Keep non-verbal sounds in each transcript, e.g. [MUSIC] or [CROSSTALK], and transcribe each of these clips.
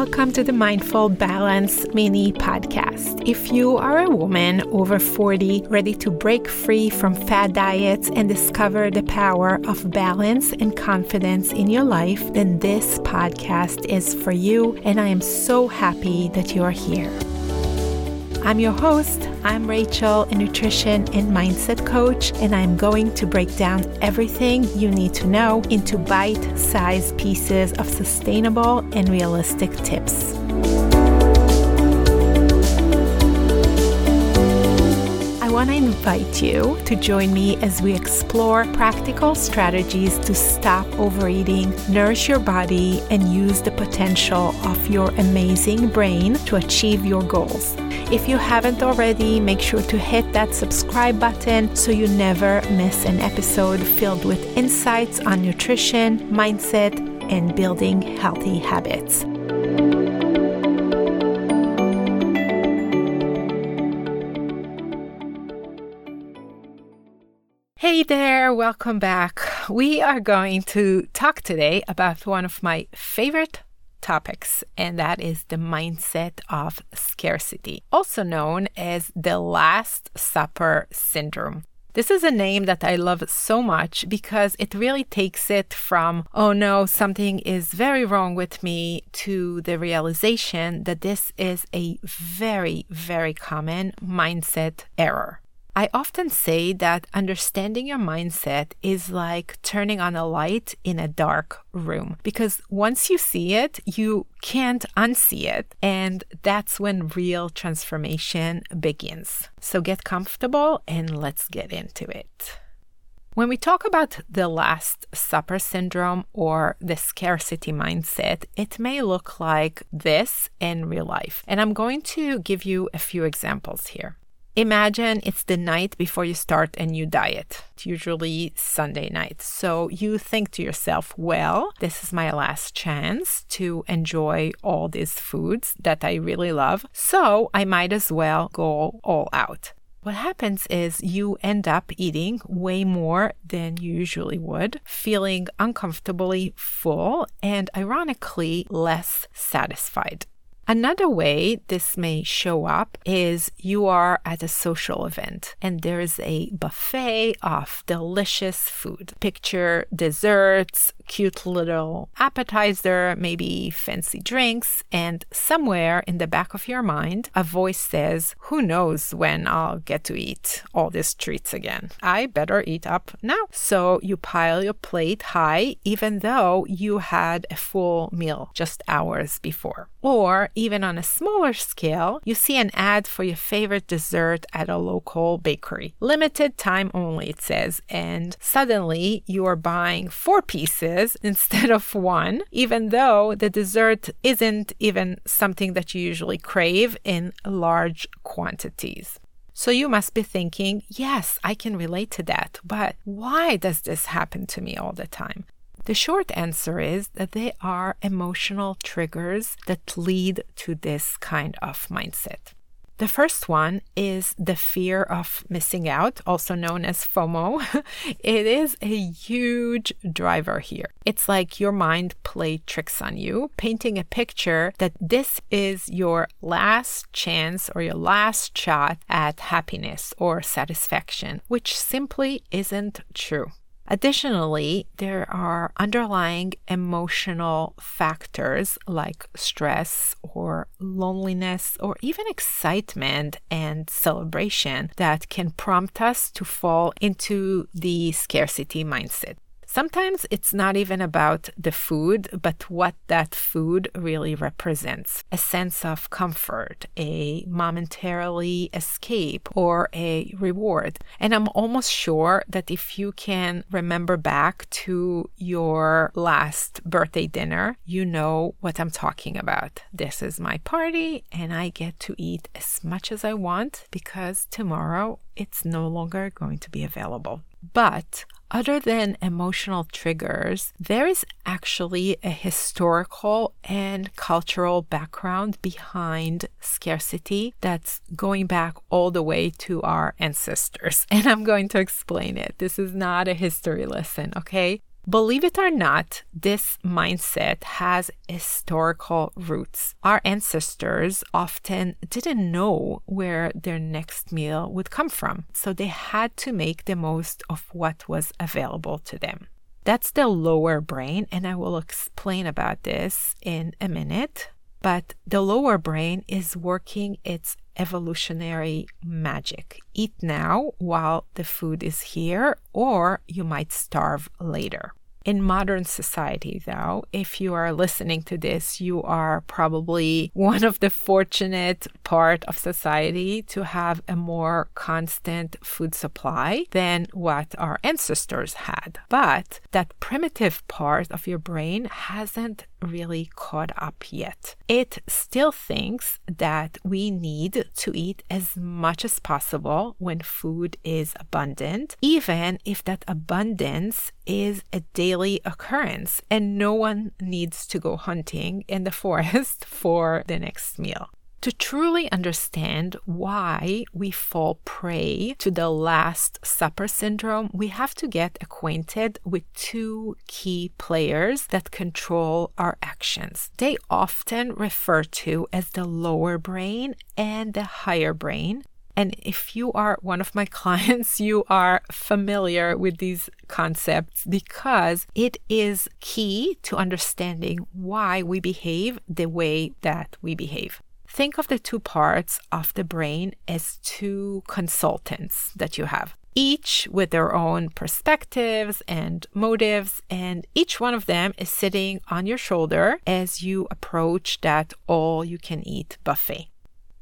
Welcome to the Mindful Balance mini podcast. If you are a woman over 40 ready to break free from fad diets and discover the power of balance and confidence in your life, then this podcast is for you, and I am so happy that you are here. I'm your host. I'm Rachel, a nutrition and mindset coach, and I'm going to break down everything you need to know into bite sized pieces of sustainable and realistic tips. I want to invite you to join me as we explore practical strategies to stop overeating, nourish your body, and use the potential of your amazing brain to achieve your goals. If you haven't already, make sure to hit that subscribe button so you never miss an episode filled with insights on nutrition, mindset, and building healthy habits. Hey there, welcome back. We are going to talk today about one of my favorite topics, and that is the mindset of scarcity, also known as the Last Supper syndrome. This is a name that I love so much because it really takes it from, oh no, something is very wrong with me, to the realization that this is a very, very common mindset error. I often say that understanding your mindset is like turning on a light in a dark room because once you see it, you can't unsee it. And that's when real transformation begins. So get comfortable and let's get into it. When we talk about the Last Supper syndrome or the scarcity mindset, it may look like this in real life. And I'm going to give you a few examples here. Imagine it's the night before you start a new diet. It's usually Sunday night. So you think to yourself, well, this is my last chance to enjoy all these foods that I really love. So I might as well go all out. What happens is you end up eating way more than you usually would, feeling uncomfortably full and ironically less satisfied. Another way this may show up is you are at a social event and there is a buffet of delicious food. Picture desserts, cute little appetizer, maybe fancy drinks, and somewhere in the back of your mind, a voice says, Who knows when I'll get to eat all these treats again? I better eat up now. So you pile your plate high, even though you had a full meal just hours before. Or even on a smaller scale, you see an ad for your favorite dessert at a local bakery. Limited time only, it says, and suddenly you are buying four pieces instead of one, even though the dessert isn't even something that you usually crave in large quantities. So you must be thinking, yes, I can relate to that, but why does this happen to me all the time? The short answer is that they are emotional triggers that lead to this kind of mindset. The first one is the fear of missing out, also known as FOMO. [LAUGHS] it is a huge driver here. It's like your mind played tricks on you, painting a picture that this is your last chance or your last shot at happiness or satisfaction, which simply isn't true. Additionally, there are underlying emotional factors like stress or loneliness or even excitement and celebration that can prompt us to fall into the scarcity mindset. Sometimes it's not even about the food, but what that food really represents a sense of comfort, a momentarily escape, or a reward. And I'm almost sure that if you can remember back to your last birthday dinner, you know what I'm talking about. This is my party, and I get to eat as much as I want because tomorrow it's no longer going to be available. But other than emotional triggers, there is actually a historical and cultural background behind scarcity that's going back all the way to our ancestors. [LAUGHS] And I'm going to explain it. This is not a history lesson, okay? Believe it or not, this mindset has historical roots. Our ancestors often didn't know where their next meal would come from, so they had to make the most of what was available to them. That's the lower brain, and I will explain about this in a minute. But the lower brain is working its evolutionary magic. Eat now while the food is here, or you might starve later. In modern society, though, if you are listening to this, you are probably one of the fortunate part of society to have a more constant food supply than what our ancestors had. But that primitive part of your brain hasn't really caught up yet. It still thinks that we need to eat as much as possible when food is abundant, even if that abundance is a daily occurrence and no one needs to go hunting in the [LAUGHS] forest for the next meal. To truly understand why we fall prey to the Last Supper syndrome, we have to get acquainted with two key players that control our actions. They often refer to as the lower brain and the higher brain. And if you are one of my [LAUGHS] clients, you are familiar with these concepts because it is key to understanding why we behave the way that we behave. Think of the two parts of the brain as two consultants that you have, each with their own perspectives and motives, and each one of them is sitting on your shoulder as you approach that all you can eat buffet.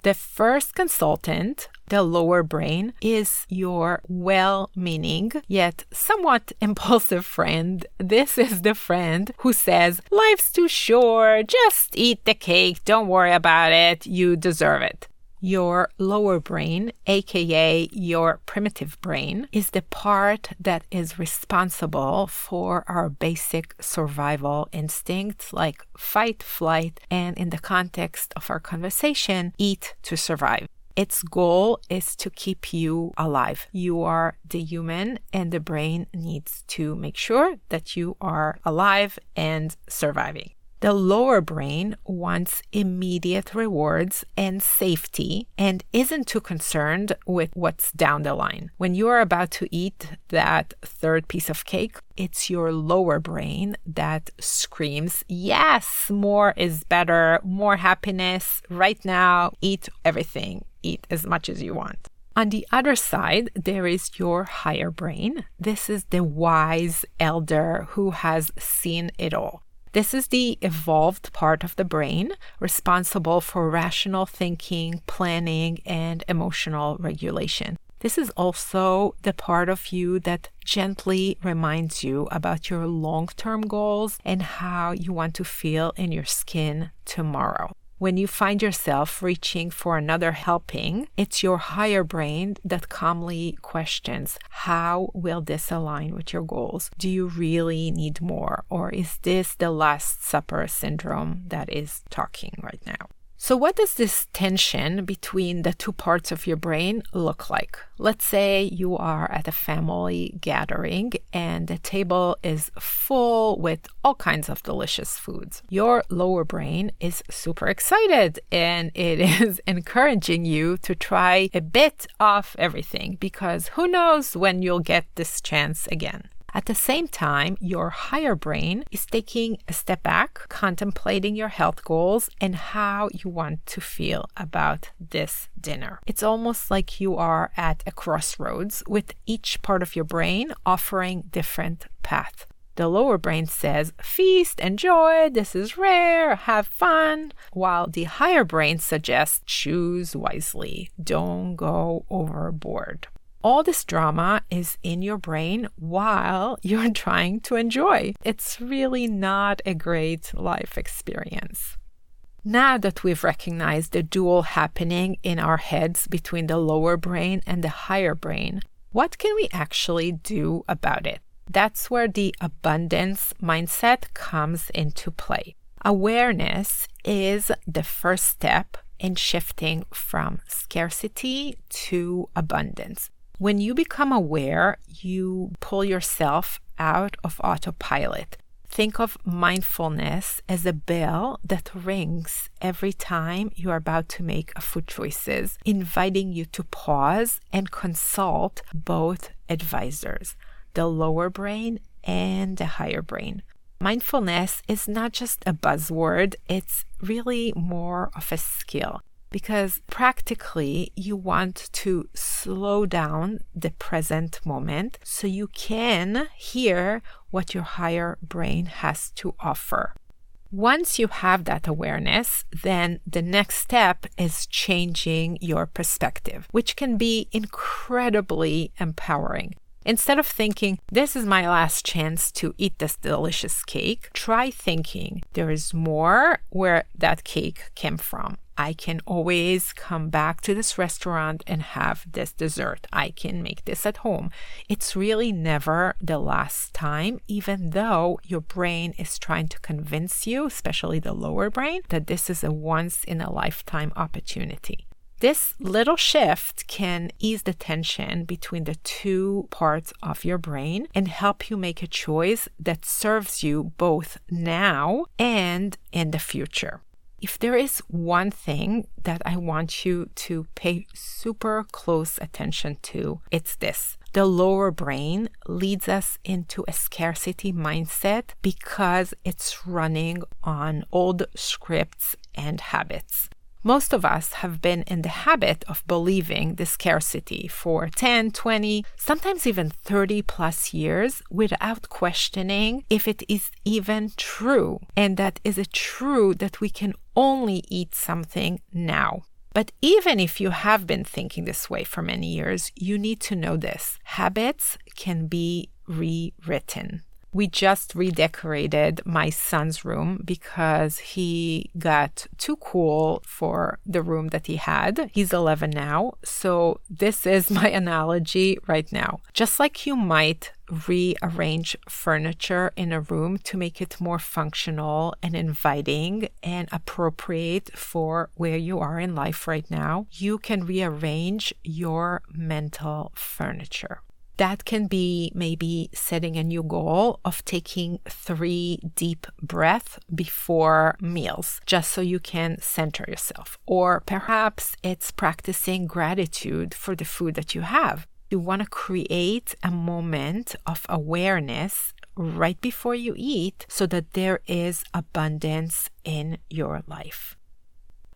The first consultant, the lower brain, is your well meaning yet somewhat [LAUGHS] impulsive friend. This is the friend who says, Life's too short, just eat the cake, don't worry about it, you deserve it. Your lower brain, aka your primitive brain, is the part that is responsible for our basic survival instincts like fight, flight, and in the context of our conversation, eat to survive. Its goal is to keep you alive. You are the human, and the brain needs to make sure that you are alive and surviving. The lower brain wants immediate rewards and safety and isn't too concerned with what's down the line. When you are about to eat that third piece of cake, it's your lower brain that screams, Yes, more is better, more happiness right now, eat everything, eat as much as you want. On the other side, there is your higher brain. This is the wise elder who has seen it all. This is the evolved part of the brain responsible for rational thinking, planning, and emotional regulation. This is also the part of you that gently reminds you about your long term goals and how you want to feel in your skin tomorrow. When you find yourself reaching for another helping, it's your higher brain that calmly questions how will this align with your goals? Do you really need more? Or is this the Last Supper syndrome that is talking right now? So, what does this tension between the two parts of your brain look like? Let's say you are at a family gathering and the table is full with all kinds of delicious foods. Your lower brain is super excited and it [LAUGHS] is encouraging you to try a bit of everything because who knows when you'll get this chance again. At the same time, your higher brain is taking a step back, contemplating your health goals and how you want to feel about this dinner. It's almost like you are at a crossroads with each part of your brain offering different paths. The lower brain says, feast, enjoy, this is rare, have fun, while the higher brain suggests, choose wisely, don't go overboard all this drama is in your brain while [LAUGHS] you're trying to enjoy. It's really not a great life experience. Now that we've recognized the duel happening in our heads between the lower brain and the higher brain, what can we actually do about it? That's where the abundance mindset comes into play. Awareness is the first step in shifting from scarcity to abundance. When you become aware, you pull yourself out of autopilot. Think of mindfulness as a bell that rings every time you are about to make a food choices, inviting you to pause and consult both advisors, the lower brain and the higher brain. Mindfulness is not just a buzzword, it's really more of a skill because practically you want to slow down the present moment so you can hear what your higher brain has to offer. Once you have that awareness, then the next step is changing your perspective, which can be incredibly empowering. Instead of thinking, this is my last chance to eat this delicious cake, try thinking, there is more where that cake came from. I can always come back to this restaurant and have this dessert. I can make this at home. It's really never the last time, even though your brain is trying to convince you, especially the lower brain, that this is a once in a lifetime opportunity. This little shift can ease the tension between the two parts of your brain and help you make a choice that serves you both now and in the future. If there is one thing that I want you to pay super close attention to, it's this. The lower brain leads us into a scarcity mindset because it's running on old scripts and habits. Most of us have been in the habit of believing the scarcity for 10, 20, sometimes even 30 plus years without questioning if it is even true. And that is it true that we can only eat something now. But even if you have been thinking this way for many years, you need to know this habits can be rewritten we just redecorated my son's room because he got too cool for the room that he had. He's 11 now. So, this is my [LAUGHS] analogy right now. Just like you might rearrange furniture in a room to make it more functional and inviting and appropriate for where you are in life right now, you can rearrange your mental furniture. That can be maybe setting a new goal of taking three deep breaths before meals, just so you can center yourself. Or perhaps it's practicing gratitude for the food that you have. You want to create a moment of awareness right before you eat so that there is abundance in your life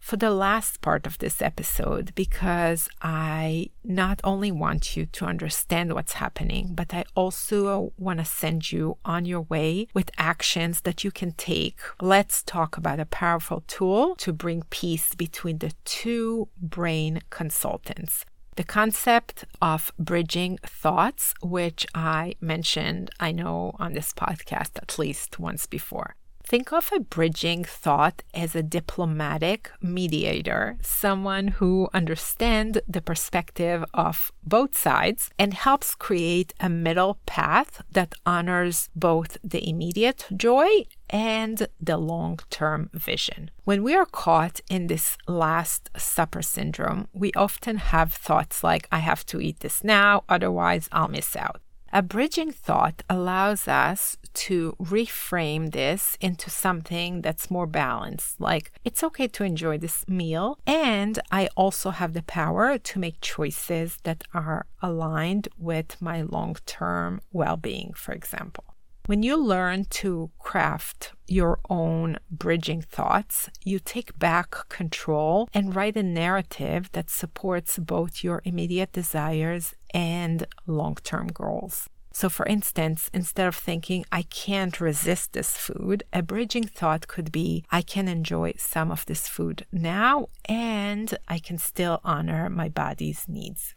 for the last part of this episode because I not only want you to understand what's happening, but I also want to send you on your way with actions that you can take. Let's talk about a powerful tool to bring peace between the two brain consultants the concept of bridging thoughts, which I mentioned, I know, on this podcast at least once before. Think of a bridging thought as a diplomatic mediator, someone who understands the perspective of both sides and helps create a middle path that honors both the immediate joy and the long term vision. When we are caught in this Last Supper syndrome, we often have thoughts like, I have to eat this now, otherwise I'll miss out. A bridging thought allows us to reframe this into something that's more balanced, like it's okay to enjoy this meal, and I also have the power to make choices that are aligned with my long term well being, for example. When you learn to craft your own bridging thoughts, you take back control and write a narrative that supports both your immediate desires and long term goals. So, for instance, instead of thinking, I can't resist this food, a bridging thought could be, I can enjoy some of this food now and I can still honor my body's needs.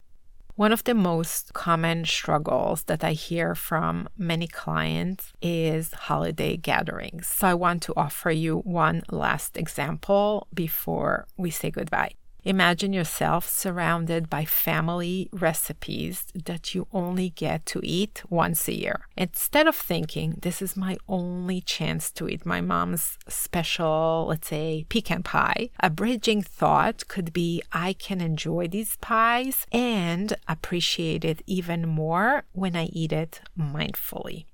One of the most common struggles that I hear from many clients is holiday gatherings. So I want to offer you one last example before we say goodbye. Imagine yourself surrounded by family recipes that you only get to eat once a year. Instead of thinking, this is my only chance to eat my mom's special, let's say, pecan pie, a bridging thought could be I can enjoy these pies and appreciate it even more when I eat it mindfully.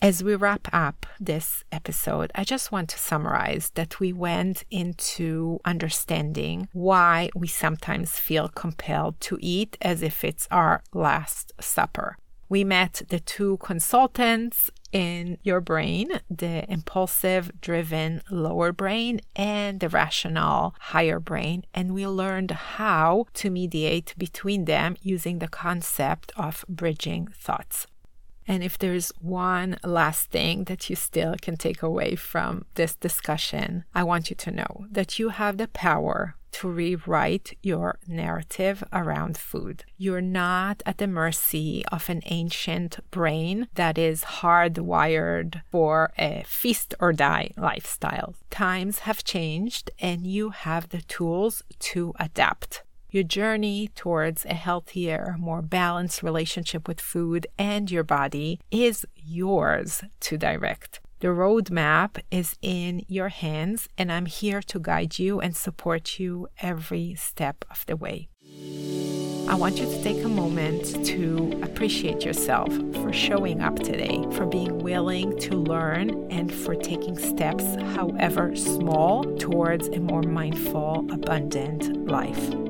As we wrap up this episode, I just want to summarize that we went into understanding why we sometimes feel compelled to eat as if it's our last supper. We met the two consultants in your brain the impulsive driven lower brain and the rational higher brain and we learned how to mediate between them using the concept of bridging thoughts and if there's one last thing that you still can take away from this discussion, I want you to know that you have the power to rewrite your narrative around food. You're not at the mercy of an ancient brain that is hardwired for a feast or die lifestyle. Times have changed and you have the tools to adapt. Your journey towards a healthier, more balanced relationship with food and your body is yours to direct. The roadmap is in your hands, and I'm here to guide you and support you every step of the way. I want you to take a moment to appreciate yourself for showing up today, for being willing to learn, and for taking steps, however small, towards a more mindful, abundant life.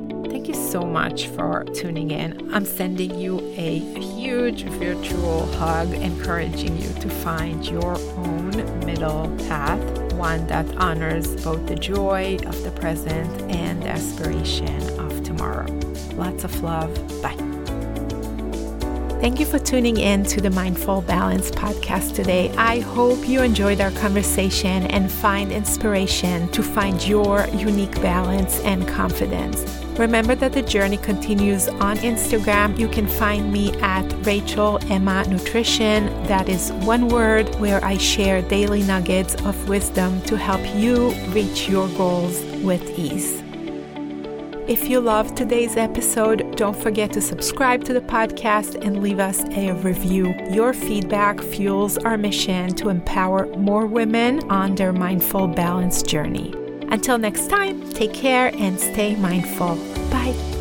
You so much for tuning in. I'm sending you a huge virtual hug, encouraging you to find your own middle path, one that honors both the joy of the present and the aspiration of tomorrow. Lots of love. Bye. Thank you for tuning in to the Mindful Balance podcast today. I hope you enjoyed our conversation and find inspiration to find your unique balance and confidence. Remember that the journey continues on Instagram. You can find me at Rachel Emma Nutrition. That is one word where I share daily nuggets of wisdom to help you reach your goals with ease. If you loved today's episode, don't forget to subscribe to the podcast and leave us a review. Your feedback fuels our mission to empower more women on their mindful balance journey. Until next time, take care and stay mindful. Bye.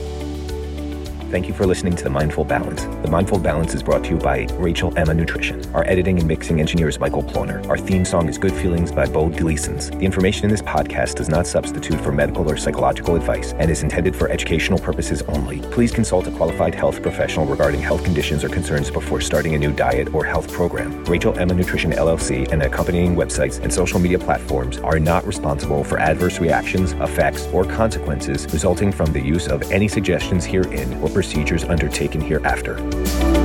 Thank you for listening to The Mindful Balance. The Mindful Balance is brought to you by Rachel Emma Nutrition. Our editing and mixing engineer is Michael Ploner. Our theme song is Good Feelings by Bo Gleasons. The information in this podcast does not substitute for medical or psychological advice and is intended for educational purposes only. Please consult a qualified health professional regarding health conditions or concerns before starting a new diet or health program. Rachel Emma Nutrition LLC and the accompanying websites and social media platforms are not responsible for adverse reactions, effects, or consequences resulting from the use of any suggestions herein or procedures undertaken hereafter.